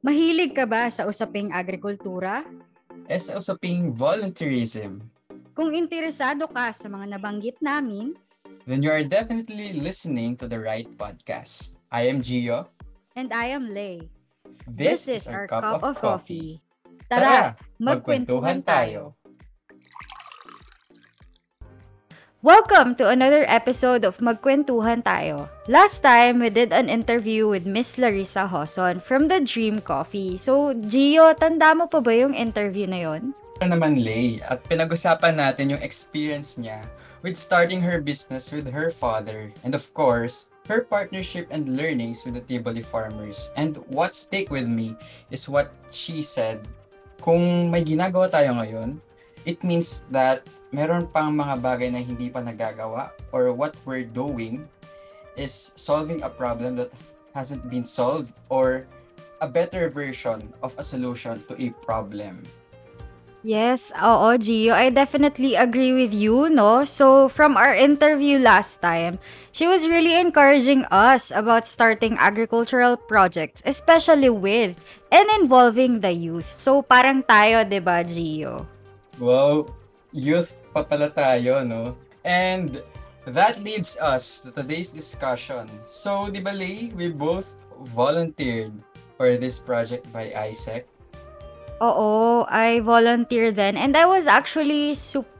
Mahilig ka ba sa usaping agrikultura? E sa usaping volunteerism, Kung interesado ka sa mga nabanggit namin, then you are definitely listening to the right podcast. I am Gio. and I am Lay. This, is our cup, of coffee. Tara, magkwentuhan tayo. Welcome to another episode of Magkwentuhan Tayo. Last time, we did an interview with Miss Larissa Hoson from the Dream Coffee. So, Gio, tanda mo pa ba yung interview na yon? Ano naman Lay at pinag-usapan natin yung experience niya with starting her business with her father and of course, her partnership and learnings with the Tivoli farmers. And what stick with me is what she said, kung may ginagawa tayo ngayon, it means that meron pang mga bagay na hindi pa nagagawa or what we're doing is solving a problem that hasn't been solved or a better version of a solution to a problem. Yes, oo, Gio. I definitely agree with you, no? So, from our interview last time, she was really encouraging us about starting agricultural projects, especially with and involving the youth. So, parang tayo, 'di ba, Gio? Wow, youth pa pala tayo, no? And that leads us to today's discussion. So, di ba, Lay, we both volunteered for this project by Isaac. Oo, I volunteered then and I was actually sup-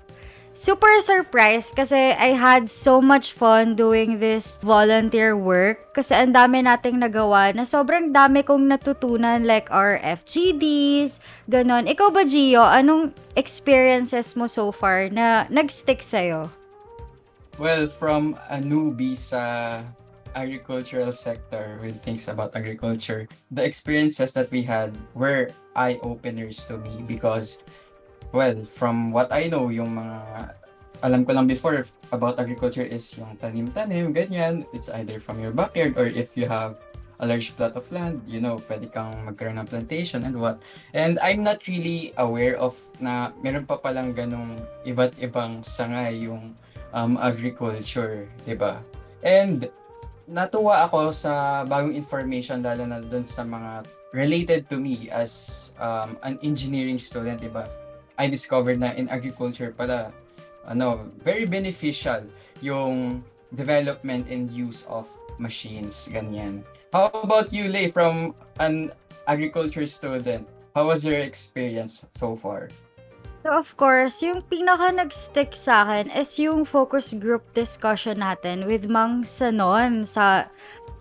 super surprised kasi I had so much fun doing this volunteer work kasi ang dami nating nagawa na sobrang dami kong natutunan like our FGDs, ganon. Ikaw ba, Gio, anong experiences mo so far na nag-stick sa'yo? Well, from a newbie sa agricultural sector with things about agriculture, the experiences that we had were eye-openers to me because, well, from what I know, yung mga alam ko lang before about agriculture is yung tanim-tanim, ganyan. It's either from your backyard or if you have a large plot of land, you know, pwede kang magkaroon ng plantation and what. And I'm not really aware of na meron pa palang ganong iba't ibang sangay yung um, agriculture, di ba? And natuwa ako sa bagong information lalo na doon sa mga related to me as um, an engineering student, di ba? I discovered na in agriculture pala, ano, very beneficial yung development and use of machines, ganyan. How about you, Lay, from an agriculture student? How was your experience so far? So of course, yung pinaka nag-stick sa akin is yung focus group discussion natin with Mang Sanon sa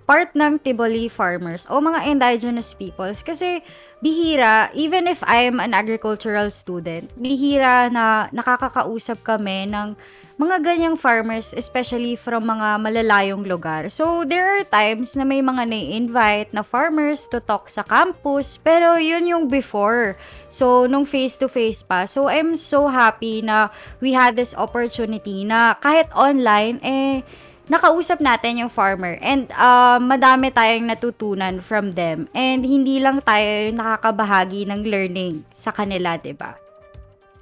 part ng Tiboli farmers o mga indigenous peoples. Kasi bihira, even if I'm an agricultural student, bihira na nakakakausap kami ng mga ganyang farmers, especially from mga malalayong lugar. So, there are times na may mga na-invite na farmers to talk sa campus, pero yun yung before. So, nung face-to-face pa. So, I'm so happy na we had this opportunity na kahit online, eh, nakausap natin yung farmer and uh, madami tayong natutunan from them and hindi lang tayo nakakabahagi ng learning sa kanila, 'di ba?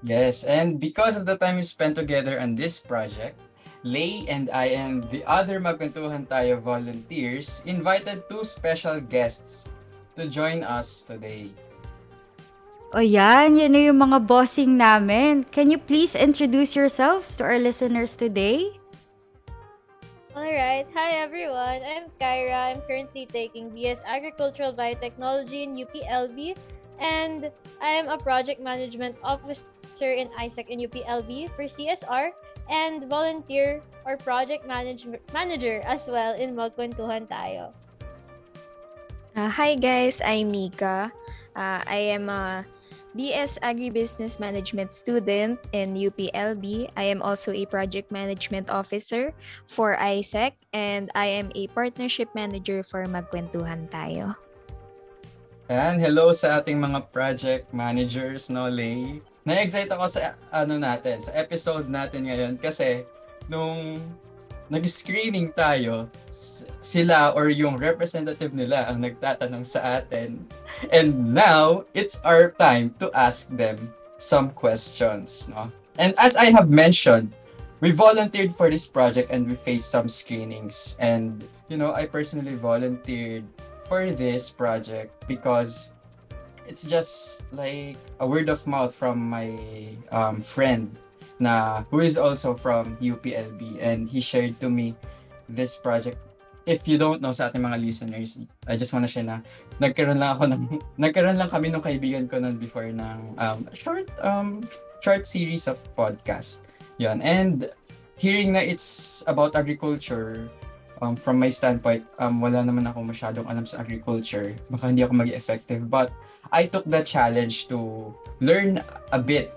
Yes, and because of the time we spent together on this project, Lay and I and the other Magkwentuhan Tayo volunteers invited two special guests to join us today. O yan, yan na yung mga bossing namin. Can you please introduce yourselves to our listeners today? Alright, hi everyone. I'm Kyra. I'm currently taking BS Agricultural Biotechnology in UPLB and I am a project management officer in ISAC in UPLB for CSR and volunteer or project manage- manager as well in Magkwentuhan Tayo. Uh, hi guys, I'm Mika. Uh, I am a BS Agribusiness Management student in UPLB. I am also a project management officer for ISEC and I am a partnership manager for Magkwentuhan Tayo. And hello sa ating mga project managers, no, Lay? Na-excite ako sa ano natin, sa episode natin ngayon kasi nung nag-screening tayo, sila or yung representative nila ang nagtatanong sa atin. And now, it's our time to ask them some questions, no? And as I have mentioned, we volunteered for this project and we faced some screenings. And, you know, I personally volunteered for this project because it's just like a word of mouth from my um, friend na who is also from UPLB and he shared to me this project. If you don't know sa ating mga listeners, I just wanna share na nagkaroon lang ako ng nagkaroon lang kami ng kaibigan ko noon before ng um, short um short series of podcast. Yan. And hearing na it's about agriculture, um, from my standpoint, um, wala naman ako masyadong alam sa agriculture. Baka hindi ako maging effective. But I took the challenge to learn a bit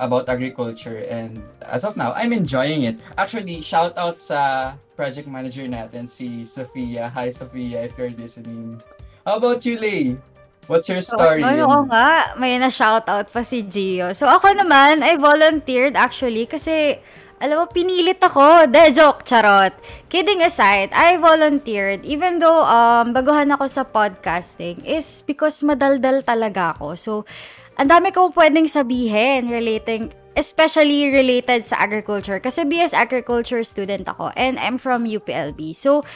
about agriculture and as of now, I'm enjoying it. Actually, shout out sa project manager natin, si Sofia. Hi, Sofia, if you're listening. How about you, Lay? What's your story? Oo, oo nga, may na-shoutout pa si Gio. So ako naman, I volunteered actually kasi alam mo, pinilit ako. De, joke, charot. Kidding aside, I volunteered even though um, baguhan ako sa podcasting is because madaldal talaga ako. So, ang dami kong pwedeng sabihin relating especially related sa agriculture kasi BS agriculture student ako and I'm from UPLB. So,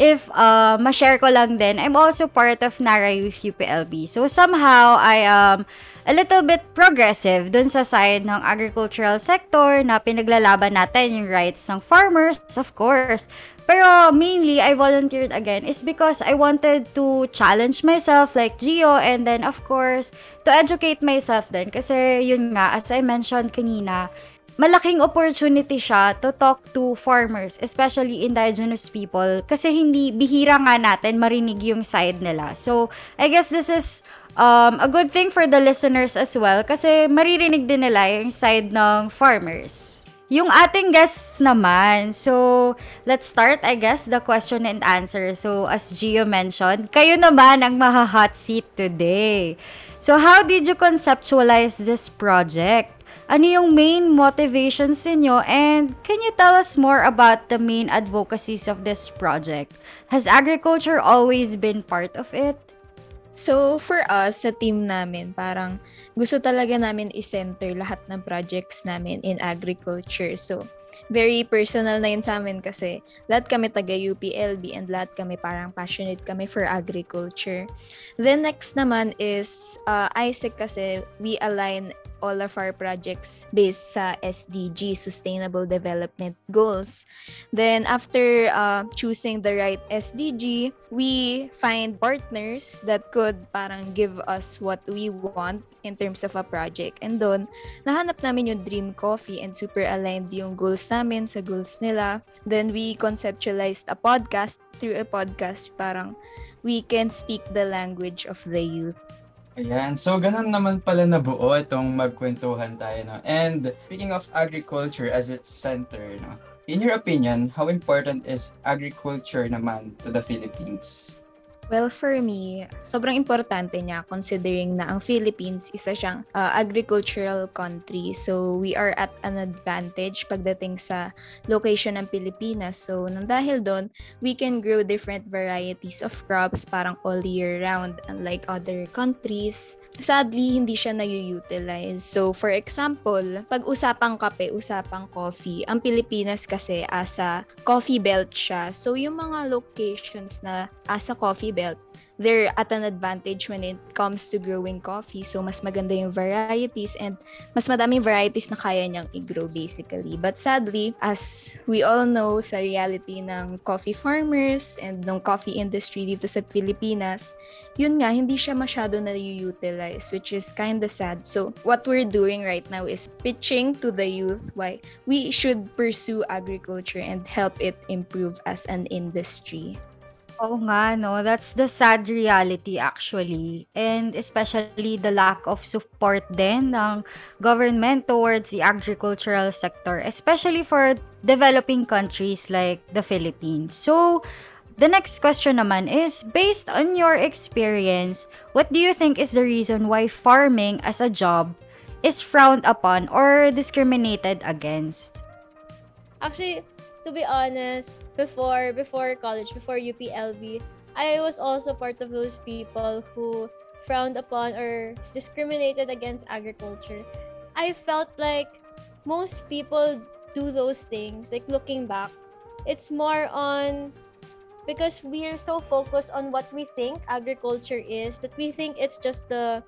if uh, ma-share ko lang din, I'm also part of Nara Youth UPLB. So, somehow, I um, a little bit progressive dun sa side ng agricultural sector na pinaglalaban natin yung rights ng farmers, of course. Pero mainly, I volunteered again is because I wanted to challenge myself like Gio and then of course, to educate myself din. Kasi yun nga, as I mentioned kanina, malaking opportunity siya to talk to farmers, especially indigenous people. Kasi hindi, bihira nga natin marinig yung side nila. So, I guess this is um, a good thing for the listeners as well kasi maririnig din nila yung side ng farmers. Yung ating guests naman, so let's start I guess the question and answer. So as Gio mentioned, kayo naman ang maha-hot seat today. So how did you conceptualize this project? Ano yung main motivations niyo and can you tell us more about the main advocacies of this project? Has agriculture always been part of it? So, for us, sa team namin, parang gusto talaga namin i-center lahat ng projects namin in agriculture. So, very personal na yun sa amin kasi lahat kami taga UPLB and lahat kami parang passionate kami for agriculture. Then next naman is uh, Isaac kasi we align all of our projects based sa SDG, Sustainable Development Goals. Then after uh, choosing the right SDG, we find partners that could parang give us what we want in terms of a project. And doon, nahanap namin yung dream coffee and super aligned yung goals namin sa goals nila. Then we conceptualized a podcast through a podcast parang we can speak the language of the youth. Ayan. So, ganun naman pala nabuo itong magkwentuhan tayo, no? And speaking of agriculture as its center, no? In your opinion, how important is agriculture naman to the Philippines? Well, for me, sobrang importante niya considering na ang Philippines isa siyang uh, agricultural country. So, we are at an advantage pagdating sa location ng Pilipinas. So, nang dahil doon, we can grow different varieties of crops parang all year round unlike other countries. Sadly, hindi siya na-utilize. So, for example, pag usapang kape, usapang coffee, ang Pilipinas kasi asa coffee belt siya. So, yung mga locations na asa coffee belt, they're at an advantage when it comes to growing coffee. So, mas maganda yung varieties and mas madaming varieties na kaya niyang i-grow basically. But sadly, as we all know sa reality ng coffee farmers and ng coffee industry dito sa Pilipinas, yun nga, hindi siya masyado na-utilize, which is kind of sad. So, what we're doing right now is pitching to the youth why we should pursue agriculture and help it improve as an industry. Oo nga 'no, that's the sad reality actually and especially the lack of support din ng government towards the agricultural sector, especially for developing countries like the Philippines. So, the next question naman is, based on your experience, what do you think is the reason why farming as a job is frowned upon or discriminated against? Actually, to be honest, before before college, before UPLB, I was also part of those people who frowned upon or discriminated against agriculture. I felt like most people do those things, like looking back. It's more on because we're so focused on what we think agriculture is that we think it's just the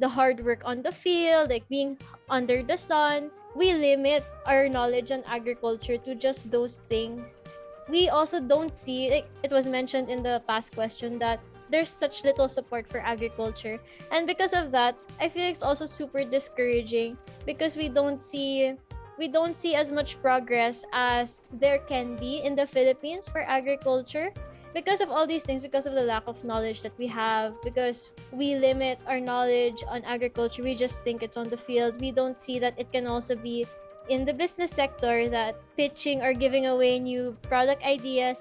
the hard work on the field, like being under the sun. We limit our knowledge on agriculture to just those things. We also don't see, like it was mentioned in the past question, that there's such little support for agriculture. And because of that, I feel it's also super discouraging because we don't see we don't see as much progress as there can be in the Philippines for agriculture because of all these things, because of the lack of knowledge that we have, because we limit our knowledge on agriculture, we just think it's on the field. We don't see that it can also be in the business sector that pitching or giving away new product ideas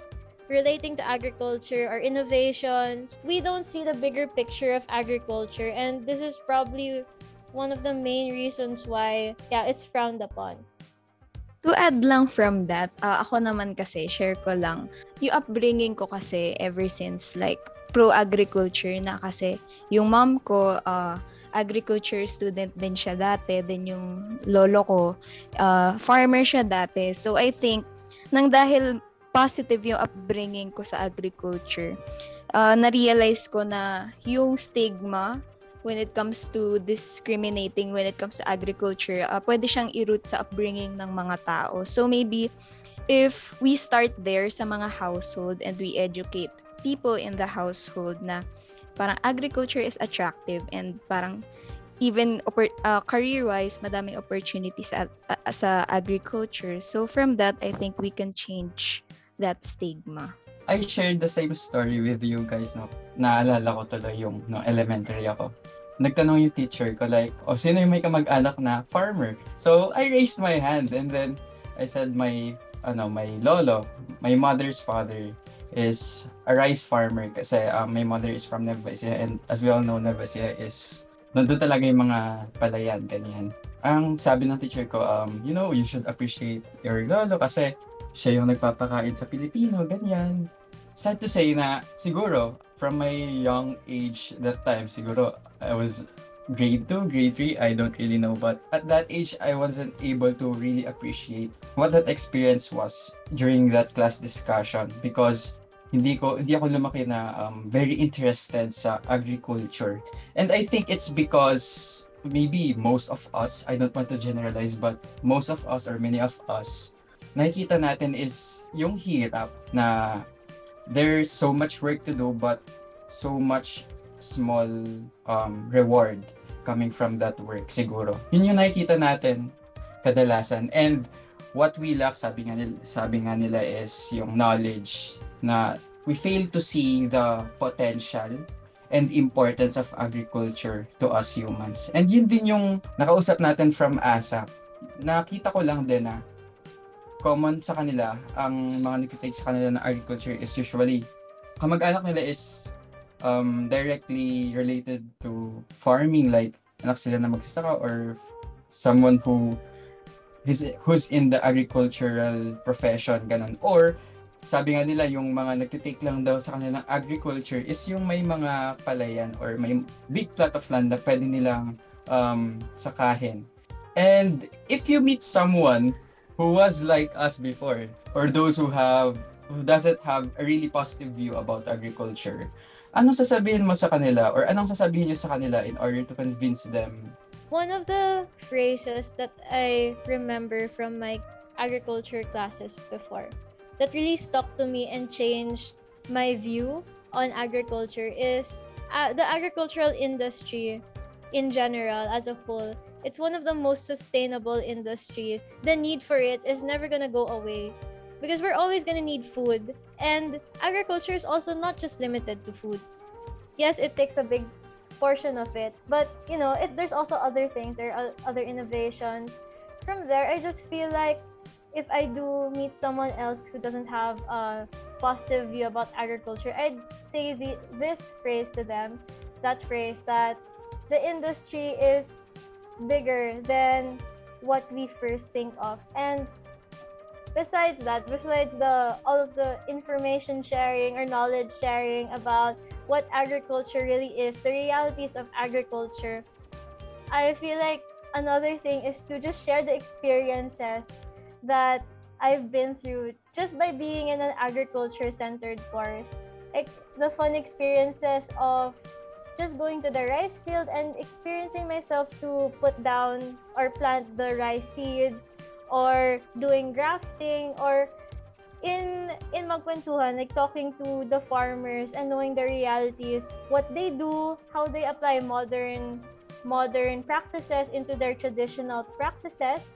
relating to agriculture or innovations. We don't see the bigger picture of agriculture, and this is probably one of the main reasons why yeah, it's frowned upon. To add lang from that, uh, ako naman kasi, share ko lang, yung upbringing ko kasi ever since like pro-agriculture na kasi yung mom ko, uh, agriculture student din siya dati, then yung lolo ko, uh, farmer siya dati. So I think, nang dahil positive yung upbringing ko sa agriculture, uh, na-realize ko na yung stigma when it comes to discriminating when it comes to agriculture, uh, pwede siyang i-root sa upbringing ng mga tao. So maybe if we start there sa mga household and we educate people in the household na parang agriculture is attractive and parang even uh, career-wise, madaming opportunities at, uh, sa agriculture. So from that, I think we can change that stigma. I shared the same story with you guys, no? Naalala ko tuloy yung no, elementary ako. Nagtanong yung teacher ko like, oh, sino yung may kamag-anak na farmer? So, I raised my hand and then I said my, ano, my lolo, my mother's father is a rice farmer kasi um, my mother is from Nueva Ecija and as we all know, Nueva Ecija is nandun talaga yung mga palayan, ganyan. Ang sabi ng teacher ko, um, you know, you should appreciate your lolo kasi siya yung nagpapakain sa Pilipino, ganyan sad to say na siguro from my young age that time siguro I was grade 2, grade 3, I don't really know but at that age I wasn't able to really appreciate what that experience was during that class discussion because hindi ko hindi ako lumaki na um, very interested sa agriculture. And I think it's because maybe most of us I don't want to generalize but most of us or many of us nakikita natin is yung hirap na there's so much work to do but so much small um, reward coming from that work siguro. Yun yung nakikita natin kadalasan. And what we lack, sabi nga nila, sabi nga nila is yung knowledge na we fail to see the potential and importance of agriculture to us humans. And yun din yung nakausap natin from ASAP. Nakita ko lang din na common sa kanila, ang mga nagtitake sa kanila ng agriculture is usually, kamag-anak nila is um, directly related to farming, like anak sila na magsasaka or someone who is, who's in the agricultural profession, ganun. Or, sabi nga nila, yung mga nagtitake lang daw sa kanila ng agriculture is yung may mga palayan or may big plot of land na pwede nilang um, sakahin. And if you meet someone who was like us before or those who have who doesn't have a really positive view about agriculture anong sasabihin mo sa kanila or anong sasabihin niyo sa kanila in order to convince them? One of the phrases that i remember from my agriculture classes before that really stuck to me and changed my view on agriculture is uh, the agricultural industry in general as a whole. It's one of the most sustainable industries. The need for it is never going to go away because we're always going to need food. And agriculture is also not just limited to food. Yes, it takes a big portion of it, but you know, it, there's also other things, there uh, are other innovations. From there, I just feel like if I do meet someone else who doesn't have a positive view about agriculture, I'd say the, this phrase to them that phrase that the industry is bigger than what we first think of. And besides that, besides the all of the information sharing or knowledge sharing about what agriculture really is, the realities of agriculture, I feel like another thing is to just share the experiences that I've been through just by being in an agriculture centered course. Like the fun experiences of just going to the rice field and experiencing myself to put down or plant the rice seeds or doing grafting or in in magkwentuhan like talking to the farmers and knowing the realities what they do how they apply modern modern practices into their traditional practices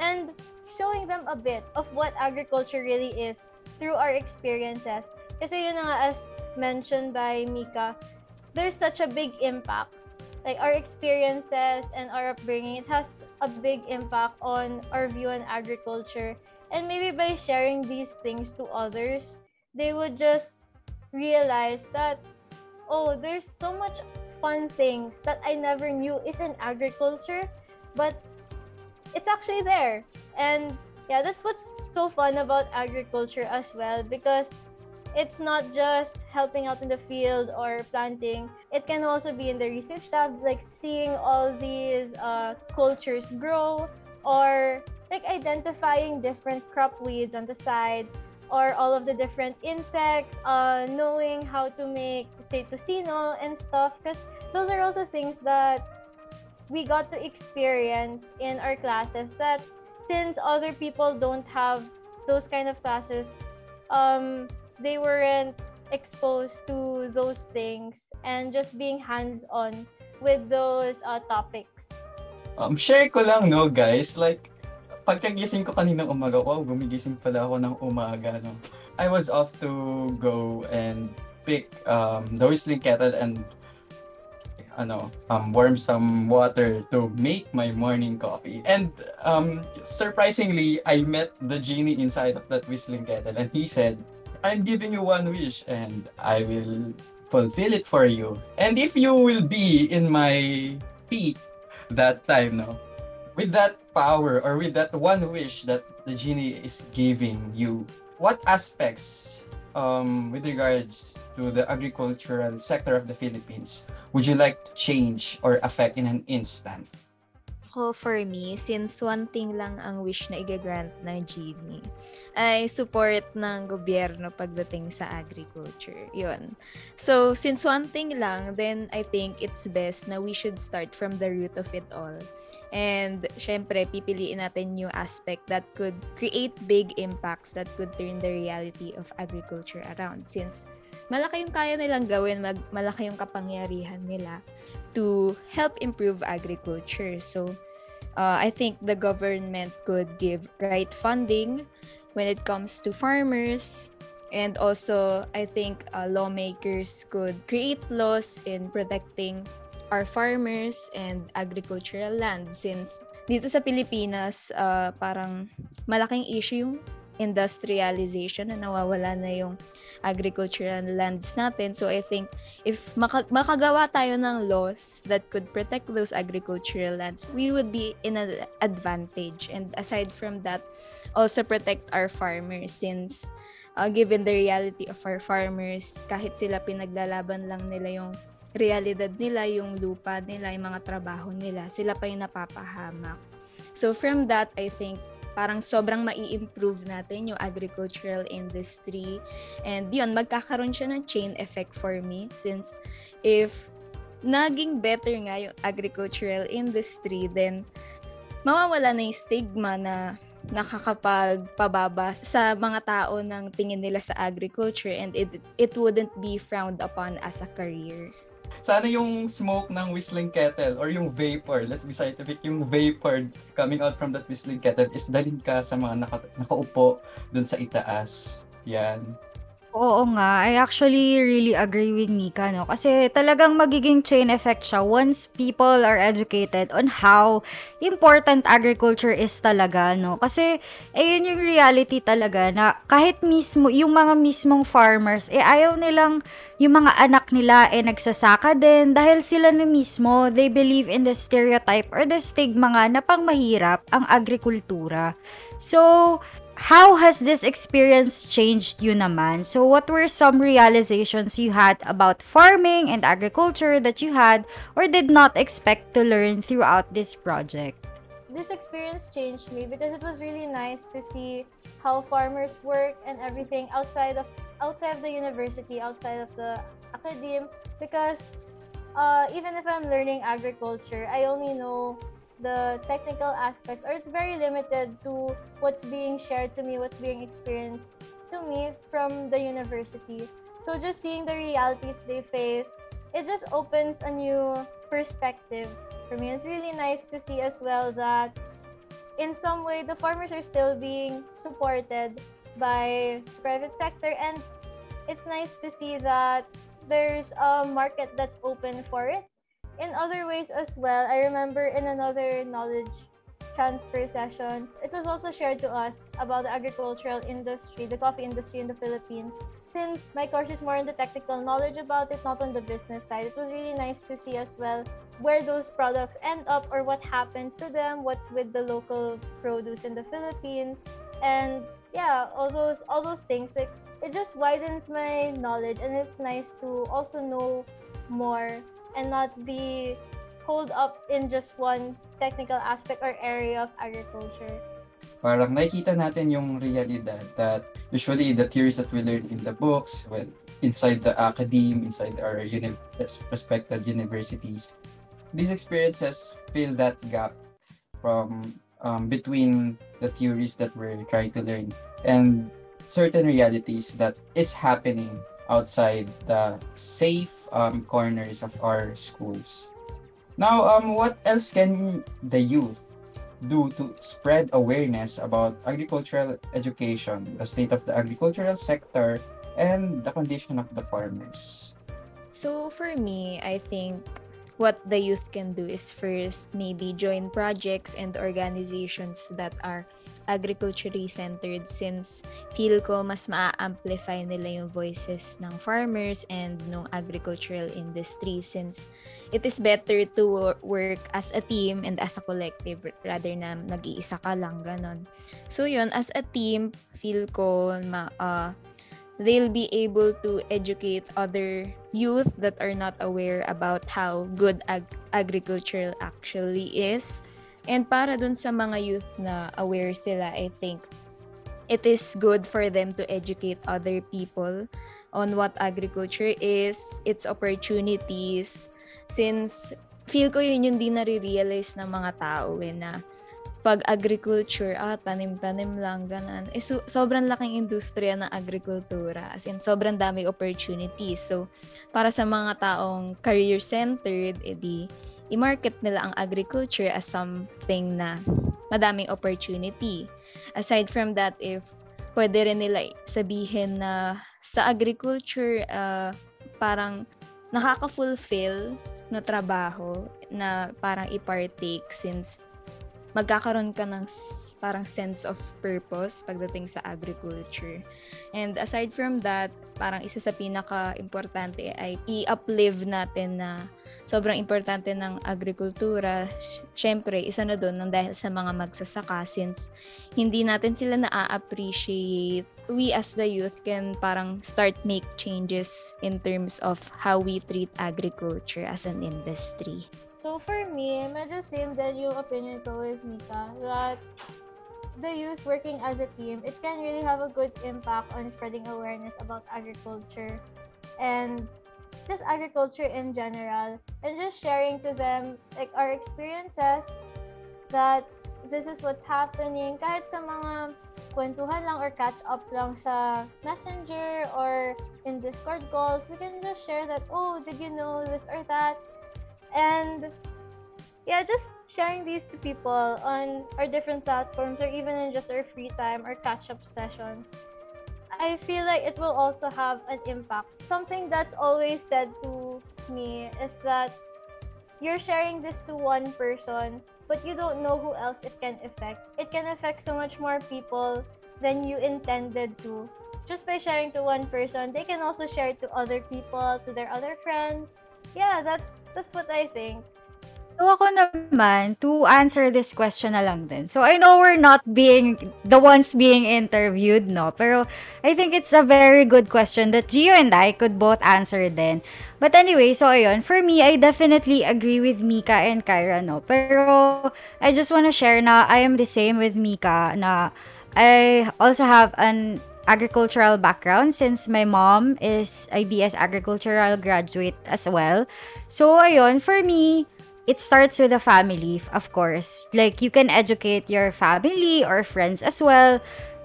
and showing them a bit of what agriculture really is through our experiences. Kasi yun nga as mentioned by Mika there's such a big impact. Like our experiences and our upbringing it has a big impact on our view on agriculture and maybe by sharing these things to others, they would just realize that, oh, there's so much fun things that I never knew is in agriculture, but it's actually there. And yeah, that's what's so fun about agriculture as well because it's not just helping out in the field or planting. It can also be in the research lab, like seeing all these uh, cultures grow or like identifying different crop weeds on the side or all of the different insects, uh, knowing how to make, say, and stuff, because those are also things that we got to experience in our classes that since other people don't have those kind of classes, um, they weren't exposed to those things and just being hands-on with those uh, topics. Um, share ko lang, no, guys, like, pagkagising ko kaninang umaga, wow, gumigising pala ako ng umaga, no. I was off to go and pick um, the whistling kettle and ano, um, warm some water to make my morning coffee. And um, surprisingly, I met the genie inside of that whistling kettle and he said, I'm giving you one wish and I will fulfill it for you. And if you will be in my peak that time, no, with that power or with that one wish that the genie is giving you, what aspects um, with regards to the agricultural sector of the Philippines would you like to change or affect in an instant? Ako, for me, since one thing lang ang wish na i-grant ng genie, ay support ng gobyerno pagdating sa agriculture. Yun. So, since one thing lang, then I think it's best na we should start from the root of it all. And syempre, pipiliin natin yung aspect that could create big impacts that could turn the reality of agriculture around. Since malaki yung kaya nilang gawin, mag, malaki yung kapangyarihan nila to help improve agriculture. So, uh, I think the government could give right funding when it comes to farmers. And also, I think uh, lawmakers could create laws in protecting our farmers and agricultural land since dito sa Pilipinas uh, parang malaking issue yung industrialization na nawawala na yung agricultural lands natin. So I think if maka- makagawa tayo ng laws that could protect those agricultural lands, we would be in an advantage. And aside from that, also protect our farmers since uh, given the reality of our farmers, kahit sila pinaglalaban lang nila yung realidad nila, yung lupa nila, yung mga trabaho nila, sila pa yung napapahamak. So from that, I think parang sobrang mai-improve natin yung agricultural industry. And yun, magkakaroon siya ng chain effect for me since if naging better nga yung agricultural industry, then mawawala na yung stigma na nakakapagpababa sa mga tao ng tingin nila sa agriculture and it it wouldn't be frowned upon as a career. Sana yung smoke ng whistling kettle or yung vapor, let's be scientific, yung vapor coming out from that whistling kettle is dalhin ka sa mga naka, nakaupo dun sa itaas. Yan. Oo nga, I actually really agree with Mika, no? Kasi talagang magiging chain effect siya once people are educated on how important agriculture is talaga, no? Kasi, ayun yung reality talaga na kahit mismo, yung mga mismong farmers, eh ayaw nilang yung mga anak nila eh nagsasaka din dahil sila na mismo, they believe in the stereotype or the stigma nga na pang mahirap ang agrikultura. So, how has this experience changed you naman? So, what were some realizations you had about farming and agriculture that you had or did not expect to learn throughout this project? this experience changed me because it was really nice to see how farmers work and everything outside of outside of the university, outside of the academe. Because uh, even if I'm learning agriculture, I only know the technical aspects, or it's very limited to what's being shared to me, what's being experienced to me from the university. So just seeing the realities they face, it just opens a new perspective for me. It's really nice to see as well that in some way the farmers are still being supported by private sector and it's nice to see that there's a market that's open for it in other ways as well, I remember in another knowledge transfer session, it was also shared to us about the agricultural industry, the coffee industry in the Philippines. Since my course is more on the technical knowledge about it, not on the business side, it was really nice to see as well where those products end up or what happens to them, what's with the local produce in the Philippines, and yeah, all those all those things. Like it just widens my knowledge, and it's nice to also know more and not be hold up in just one technical aspect or area of agriculture. Parang nakikita natin yung realidad that usually the theories that we learn in the books, well, inside the academe, inside our uni- respected universities, these experiences fill that gap from um, between the theories that we're trying to learn and certain realities that is happening outside the safe um, corners of our schools. Now, um, what else can the youth do to spread awareness about agricultural education, the state of the agricultural sector, and the condition of the farmers? So for me, I think what the youth can do is first maybe join projects and organizations that are agriculturally centered since feel ko mas maa-amplify nila yung voices ng farmers and ng agricultural industry since it is better to work as a team and as a collective rather na nag-iisa ka lang ganon. So yun, as a team, feel ko ma, uh, they'll be able to educate other youth that are not aware about how good ag- agriculture actually is And para dun sa mga youth na aware sila, I think it is good for them to educate other people on what agriculture is, its opportunities, since feel ko yun yung di nare-realize ng mga tao eh, na pag agriculture, ah, tanim-tanim lang, ganun. Eh, so, sobrang laking industriya ng agrikultura. As in, sobrang dami opportunities. So, para sa mga taong career-centered, edi, i-market nila ang agriculture as something na madaming opportunity. Aside from that, if pwede rin nila sabihin na sa agriculture, uh, parang nakaka-fulfill na trabaho na parang i-partake since magkakaroon ka ng parang sense of purpose pagdating sa agriculture. And aside from that, parang isa sa pinaka-importante ay i-uplive natin na sobrang importante ng agrikultura. Siyempre, isa na doon ng dahil sa mga magsasaka since hindi natin sila na-appreciate. We as the youth can parang start make changes in terms of how we treat agriculture as an industry. So for me, medyo same din yung opinion ko with Mika that the youth working as a team, it can really have a good impact on spreading awareness about agriculture and just agriculture in general and just sharing to them like our experiences that this is what's happening. Kahit sa mga kwentuhan lang or catch up lang sa messenger or in discord calls we can just share that oh did you know this or that? And yeah, just sharing these to people on our different platforms or even in just our free time or catch up sessions. I feel like it will also have an impact. Something that's always said to me is that you're sharing this to one person, but you don't know who else it can affect. It can affect so much more people than you intended to. Just by sharing to one person, they can also share it to other people, to their other friends, yeah, that's that's what I think. So ako naman, to answer this question na lang din. So I know we're not being the ones being interviewed, no? Pero I think it's a very good question that Gio and I could both answer then. But anyway, so ayun, for me, I definitely agree with Mika and Kyra, no? Pero I just wanna share na I am the same with Mika na I also have an agricultural background since my mom is a BS agricultural graduate as well. So ayun, for me, it starts with the family, of course. Like, you can educate your family or friends as well.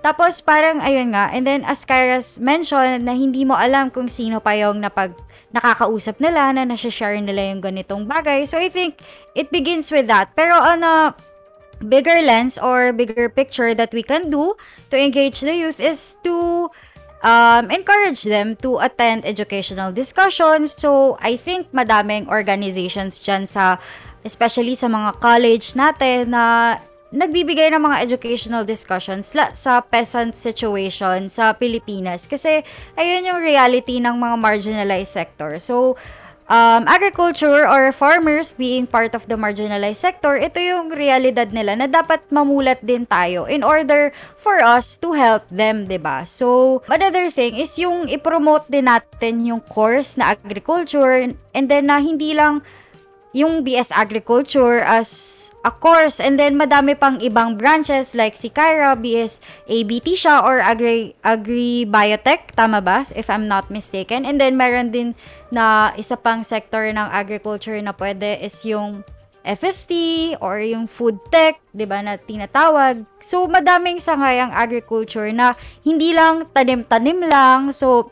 Tapos, parang, ayun nga, and then, as Kyra's mentioned, na hindi mo alam kung sino pa yung napag, nakakausap nila, na nasa-share nila yung ganitong bagay. So, I think, it begins with that. Pero, on a bigger lens or bigger picture that we can do to engage the youth is to um, encourage them to attend educational discussions. So, I think madaming organizations dyan sa, especially sa mga college natin na nagbibigay ng mga educational discussions la, sa peasant situation sa Pilipinas. Kasi, ayun yung reality ng mga marginalized sector. So, um, agriculture or farmers being part of the marginalized sector, ito yung realidad nila na dapat mamulat din tayo in order for us to help them, ba? So, another thing is yung i-promote din natin yung course na agriculture and then na hindi lang yung BS Agriculture as a course and then madami pang ibang branches like si Kyra, BS ABT siya or Agri, Agri Biotech, tama ba? If I'm not mistaken. And then meron din na isa pang sector ng agriculture na pwede is yung FST or yung food tech, 'di ba, na tinatawag. So madaming sangayang agriculture na hindi lang tanim-tanim lang. So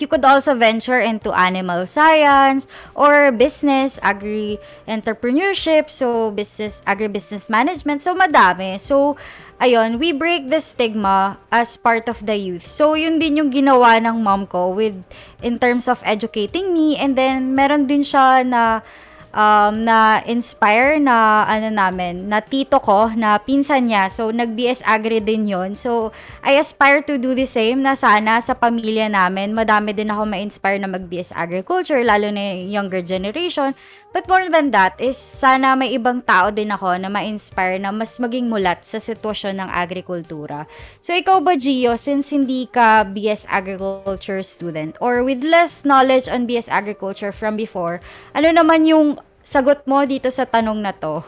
you could also venture into animal science or business, agri entrepreneurship, so business, agribusiness management. So madami. So ayun, we break the stigma as part of the youth. So yun din yung ginawa ng mom ko with in terms of educating me and then meron din siya na um, na inspire na ano namin, na tito ko, na pinsan niya. So, nag-BS Agri din yon So, I aspire to do the same na sana sa pamilya namin, madami din ako ma-inspire na mag-BS Agriculture, lalo na yung younger generation. But more than that is sana may ibang tao din ako na ma-inspire na mas maging mulat sa sitwasyon ng agrikultura. So ikaw ba Gio, since hindi ka BS Agriculture student or with less knowledge on BS Agriculture from before, ano naman yung sagot mo dito sa tanong na to?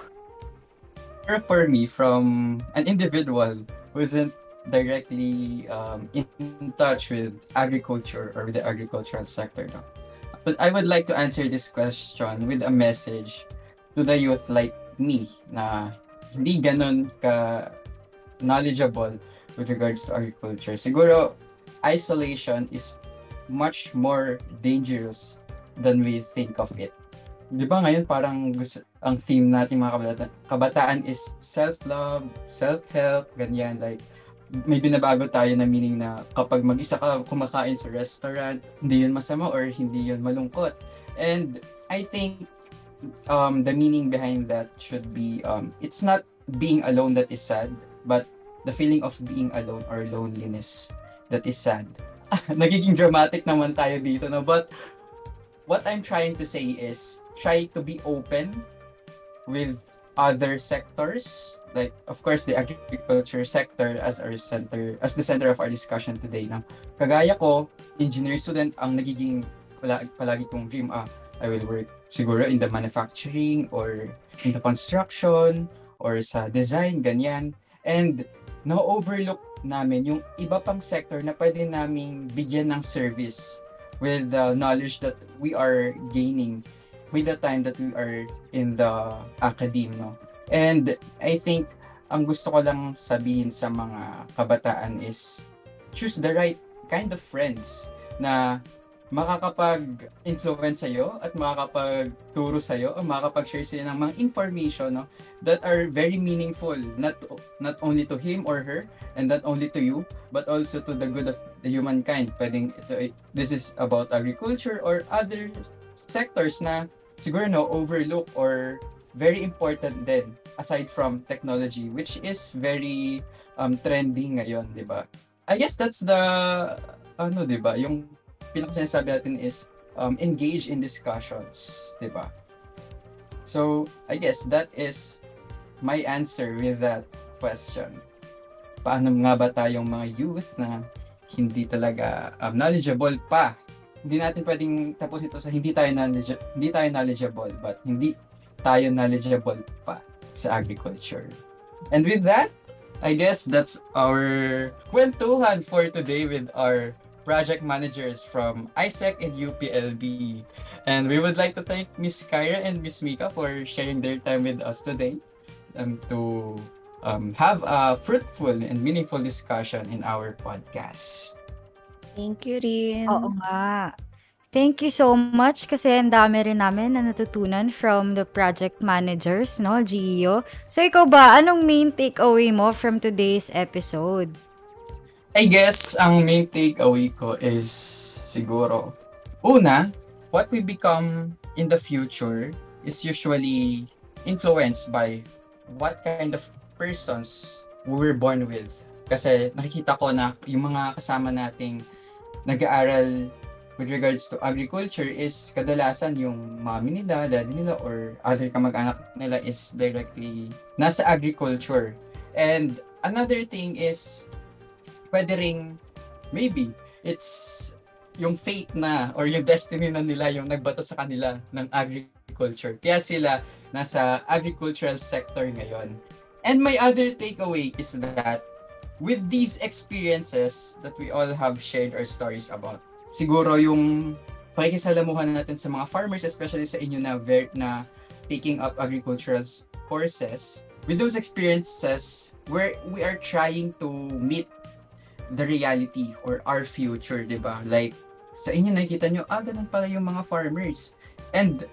For me, from an individual who isn't directly um, in touch with agriculture or with the agricultural sector, no? But I would like to answer this question with a message to the youth like me na hindi ganun ka knowledgeable with regards to agriculture. Siguro, isolation is much more dangerous than we think of it. Di ba ngayon parang gusto, ang theme natin mga kabataan, kabataan is self-love, self-help, ganyan. Like, may binabago tayo na meaning na kapag mag-isa ka kumakain sa restaurant, hindi yun masama or hindi yun malungkot. And I think um, the meaning behind that should be um, it's not being alone that is sad, but the feeling of being alone or loneliness that is sad. Nagiging dramatic naman tayo dito, no? But what I'm trying to say is try to be open with other sectors. Like of course the agriculture sector as our center as the center of our discussion today no? Kagaya ko engineer student ang nagiging pala, palagi kong dream ah I will work siguro in the manufacturing or in the construction or sa design ganyan. And no overlook namin yung iba pang sector na pwede naming bigyan ng service with the knowledge that we are gaining with the time that we are in the academe no And I think ang gusto ko lang sabihin sa mga kabataan is choose the right kind of friends na makakapag-influence sa'yo at makakapag-turo sa'yo o makakapag-share sa'yo ng mga information no, that are very meaningful not not only to him or her and not only to you but also to the good of the humankind. Pwedeng ito, this is about agriculture or other sectors na siguro no overlook or very important din aside from technology which is very um trending ngayon, 'di ba? I guess that's the ano, 'di ba? Yung pinaka sinasabi natin is um, engage in discussions, 'di ba? So, I guess that is my answer with that question. Paano nga ba tayong mga youth na hindi talaga um, knowledgeable pa? Hindi natin pwedeng tapos ito sa hindi tayo knowledge, hindi tayo knowledgeable but hindi tayo knowledgeable pa sa agriculture. And with that, I guess that's our kwentuhan for today with our project managers from ISEC and UPLB. And we would like to thank Miss Kyra and Miss Mika for sharing their time with us today um, to um, have a fruitful and meaningful discussion in our podcast. Thank you rin. Oo nga. Thank you so much kasi ang dami rin namin na natutunan from the project managers, no, Gio? So, ikaw ba, anong main takeaway mo from today's episode? I guess ang main takeaway ko is siguro, una, what we become in the future is usually influenced by what kind of persons we were born with. Kasi nakikita ko na yung mga kasama nating nag-aaral with regards to agriculture is kadalasan yung mommy nila, daddy nila, or other kamag-anak nila is directly nasa agriculture. And another thing is, pwede ring, maybe, it's yung fate na or yung destiny na nila yung nagbato sa kanila ng agriculture. Kaya sila nasa agricultural sector ngayon. And my other takeaway is that with these experiences that we all have shared our stories about, siguro yung pakikisalamuhan natin sa mga farmers, especially sa inyo na, ver- na taking up agricultural courses, with those experiences, where we are trying to meet the reality or our future, di ba? Like, sa inyo nakikita nyo, ah, ganun pala yung mga farmers. And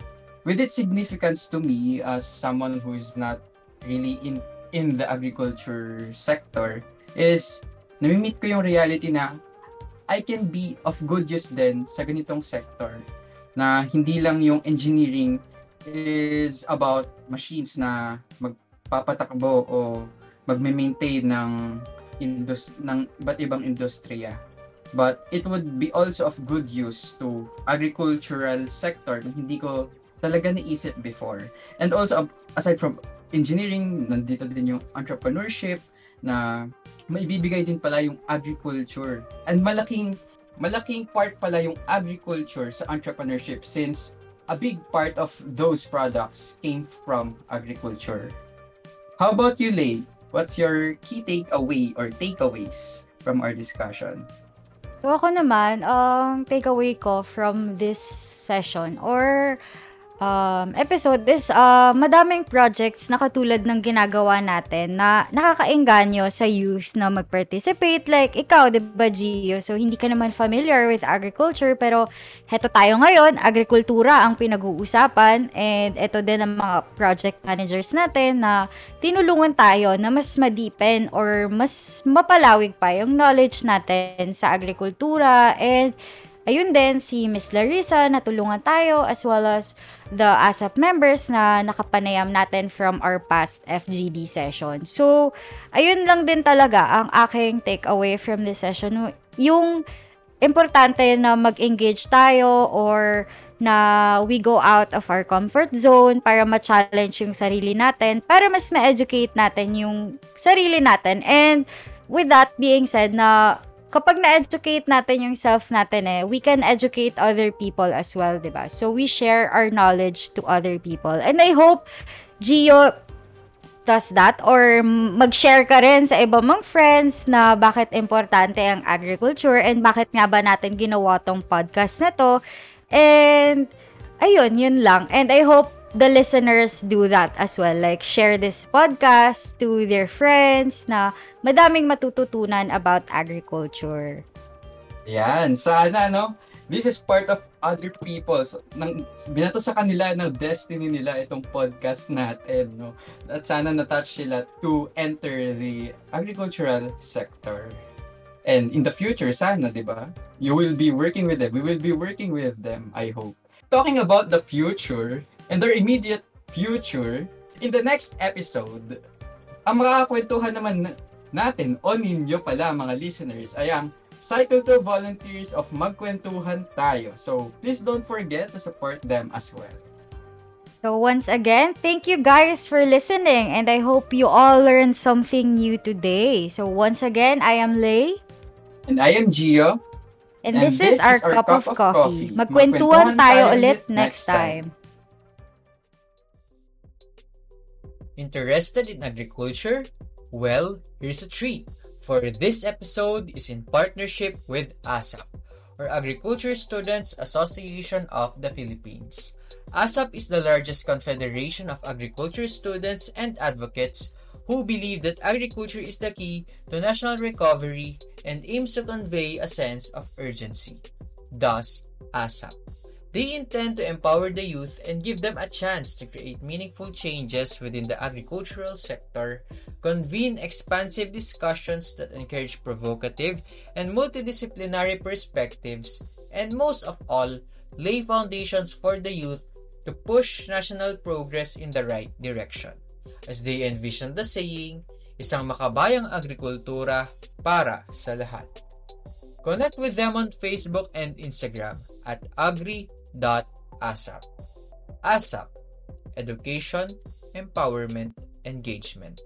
with its significance to me as someone who is not really in in the agriculture sector is nami-meet ko yung reality na I can be of good use din sa ganitong sector na hindi lang yung engineering is about machines na magpapatakbo o magme-maintain ng indus ng iba't ibang industriya. But it would be also of good use to agricultural sector na hindi ko talaga naisip before. And also, aside from engineering, nandito din yung entrepreneurship na may bibigay din pala yung agriculture. And malaking malaking part pala yung agriculture sa entrepreneurship since a big part of those products came from agriculture. How about you, Lay? What's your key takeaway or takeaways from our discussion? So ako naman, ang takeaway ko from this session or um, episode is uh, madaming projects na katulad ng ginagawa natin na nakakainganyo sa youth na mag-participate. Like ikaw, di ba Gio? So hindi ka naman familiar with agriculture pero heto tayo ngayon, agrikultura ang pinag-uusapan and ito din ang mga project managers natin na tinulungan tayo na mas madipen or mas mapalawig pa yung knowledge natin sa agrikultura and ayun din si Miss Larissa natulungan tayo as well as the ASAP members na nakapanayam natin from our past FGD session. So, ayun lang din talaga ang aking takeaway from this session. Yung importante na mag-engage tayo or na we go out of our comfort zone para ma-challenge yung sarili natin, para mas ma-educate natin yung sarili natin. And with that being said, na kapag na-educate natin yung self natin eh, we can educate other people as well, di ba? So, we share our knowledge to other people. And I hope, Gio, does that or mag-share ka rin sa iba mong friends na bakit importante ang agriculture and bakit nga ba natin ginawa tong podcast na to. And, ayun, yun lang. And I hope the listeners do that as well. Like, share this podcast to their friends na madaming matututunan about agriculture. Yan, sana no? This is part of other people's nang binato sa kanila ng destiny nila itong podcast natin, no? At sana na-touch sila to enter the agricultural sector. And in the future, sana, di ba? You will be working with them. We will be working with them, I hope. Talking about the future and their immediate future, in the next episode, ang makakakwentuhan naman na- natin o ninyo pala mga listeners ay ang Cycle to Volunteers of Magkwentuhan Tayo. So, please don't forget to support them as well. So once again, thank you guys for listening and I hope you all learned something new today. So once again, I am Lay And I am Gio. and, And this, is our, cup, of coffee. Magkwentuhan tayo ulit next time. Interested in agriculture? Well, here's a treat. For this episode is in partnership with ASAP, or Agriculture Students Association of the Philippines. ASAP is the largest confederation of agriculture students and advocates who believe that agriculture is the key to national recovery and aims to convey a sense of urgency. Thus, ASAP. They intend to empower the youth and give them a chance to create meaningful changes within the agricultural sector, convene expansive discussions that encourage provocative and multidisciplinary perspectives, and most of all, lay foundations for the youth to push national progress in the right direction. As they envision the saying, isang makabayang agrikultura para sa lahat. Connect with them on Facebook and Instagram at agri.asap. ASAP Education, Empowerment, Engagement.